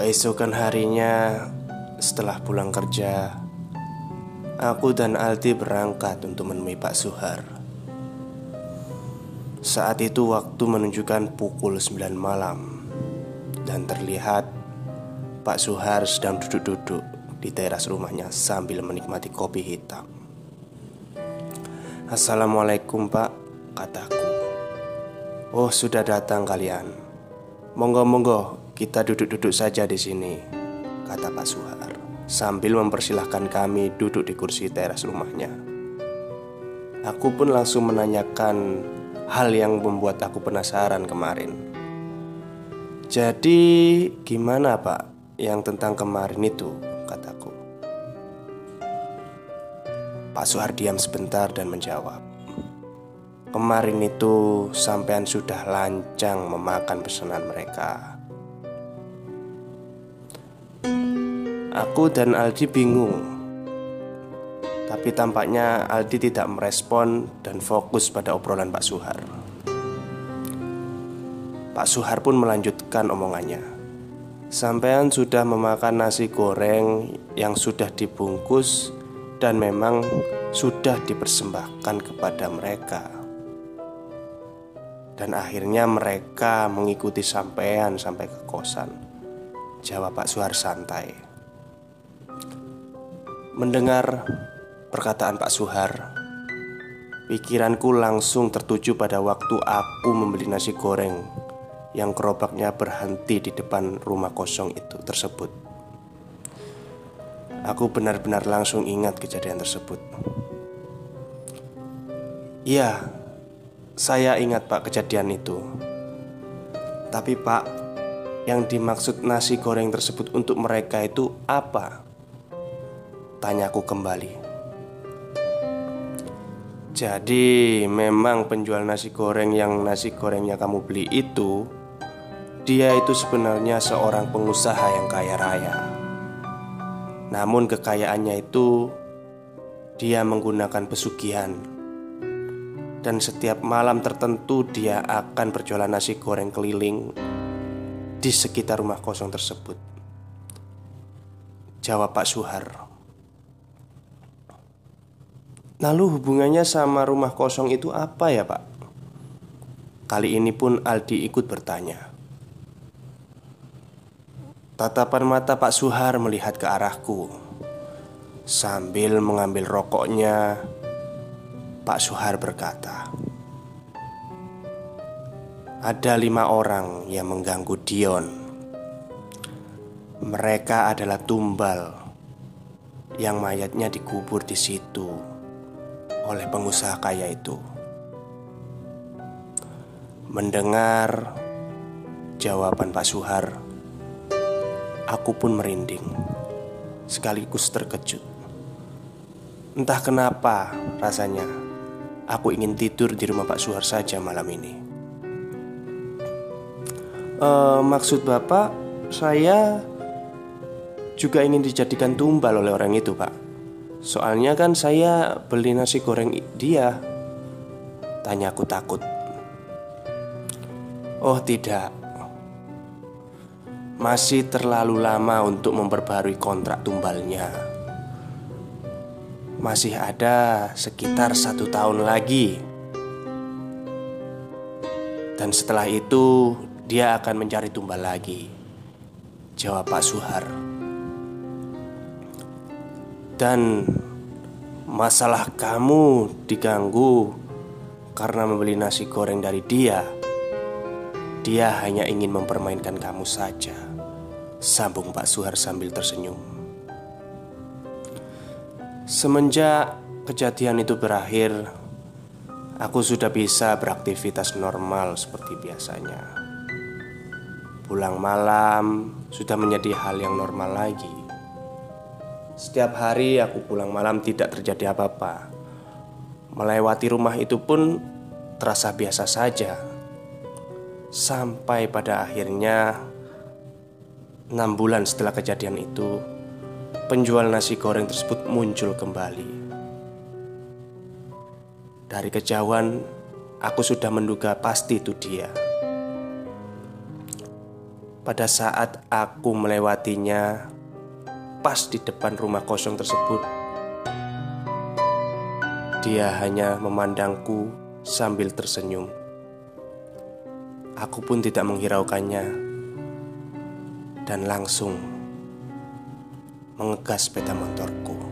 Keesokan harinya, setelah pulang kerja, aku dan Aldi berangkat untuk menemui Pak Suhar. Saat itu waktu menunjukkan pukul 9 malam dan terlihat Pak Suhar sedang duduk-duduk di teras rumahnya sambil menikmati kopi hitam. Assalamualaikum Pak, kataku. Oh sudah datang kalian. Monggo-monggo kita duduk-duduk saja di sini, kata Pak Suhar sambil mempersilahkan kami duduk di kursi teras rumahnya. Aku pun langsung menanyakan hal yang membuat aku penasaran kemarin. Jadi, gimana, Pak, yang tentang kemarin itu? kataku. Pak Suhar diam sebentar dan menjawab. Kemarin itu sampean sudah lancang memakan pesanan mereka. Aku dan Aldi bingung Tapi tampaknya Aldi tidak merespon dan fokus pada obrolan Pak Suhar Pak Suhar pun melanjutkan omongannya Sampean sudah memakan nasi goreng yang sudah dibungkus dan memang sudah dipersembahkan kepada mereka. Dan akhirnya mereka mengikuti sampean sampai ke kosan. Jawab Pak Suhar santai. Mendengar perkataan Pak Suhar, pikiranku langsung tertuju pada waktu aku membeli nasi goreng yang gerobaknya berhenti di depan rumah kosong itu tersebut. Aku benar-benar langsung ingat kejadian tersebut. Iya, saya ingat Pak kejadian itu. Tapi Pak, yang dimaksud nasi goreng tersebut untuk mereka itu apa? Tanyaku kembali. Jadi memang penjual nasi goreng yang nasi gorengnya kamu beli itu Dia itu sebenarnya seorang pengusaha yang kaya raya. Namun kekayaannya itu Dia menggunakan pesugihan. Dan setiap malam tertentu dia akan berjualan nasi goreng keliling Di sekitar rumah kosong tersebut. Jawab Pak Suhar. Lalu hubungannya sama rumah kosong itu apa ya pak? Kali ini pun Aldi ikut bertanya. Tatapan mata Pak Suhar melihat ke arahku. Sambil mengambil rokoknya Pak Suhar berkata Ada lima orang yang mengganggu Dion Mereka adalah tumbal Yang mayatnya dikubur di situ oleh pengusaha kaya itu. Mendengar jawaban Pak Suhar, aku pun merinding, sekaligus terkejut. Entah kenapa rasanya aku ingin tidur di rumah Pak Suhar saja malam ini. E, maksud Bapak, saya juga ingin dijadikan tumbal oleh orang itu, Pak. Soalnya kan saya beli nasi goreng dia. Tanya aku takut. Oh tidak. Masih terlalu lama untuk memperbarui kontrak tumbalnya. Masih ada sekitar satu tahun lagi. Dan setelah itu dia akan mencari tumbal lagi Jawab Pak Suhar dan masalah kamu diganggu karena membeli nasi goreng dari dia. Dia hanya ingin mempermainkan kamu saja. Sambung Pak Suhar sambil tersenyum. Semenjak kejadian itu berakhir, aku sudah bisa beraktivitas normal seperti biasanya. Pulang malam sudah menjadi hal yang normal lagi. Setiap hari aku pulang malam tidak terjadi apa-apa. Melewati rumah itu pun terasa biasa saja. Sampai pada akhirnya enam bulan setelah kejadian itu, penjual nasi goreng tersebut muncul kembali. Dari kejauhan, aku sudah menduga pasti itu dia. Pada saat aku melewatinya, pas di depan rumah kosong tersebut, dia hanya memandangku sambil tersenyum. Aku pun tidak menghiraukannya dan langsung mengegas sepeda motorku.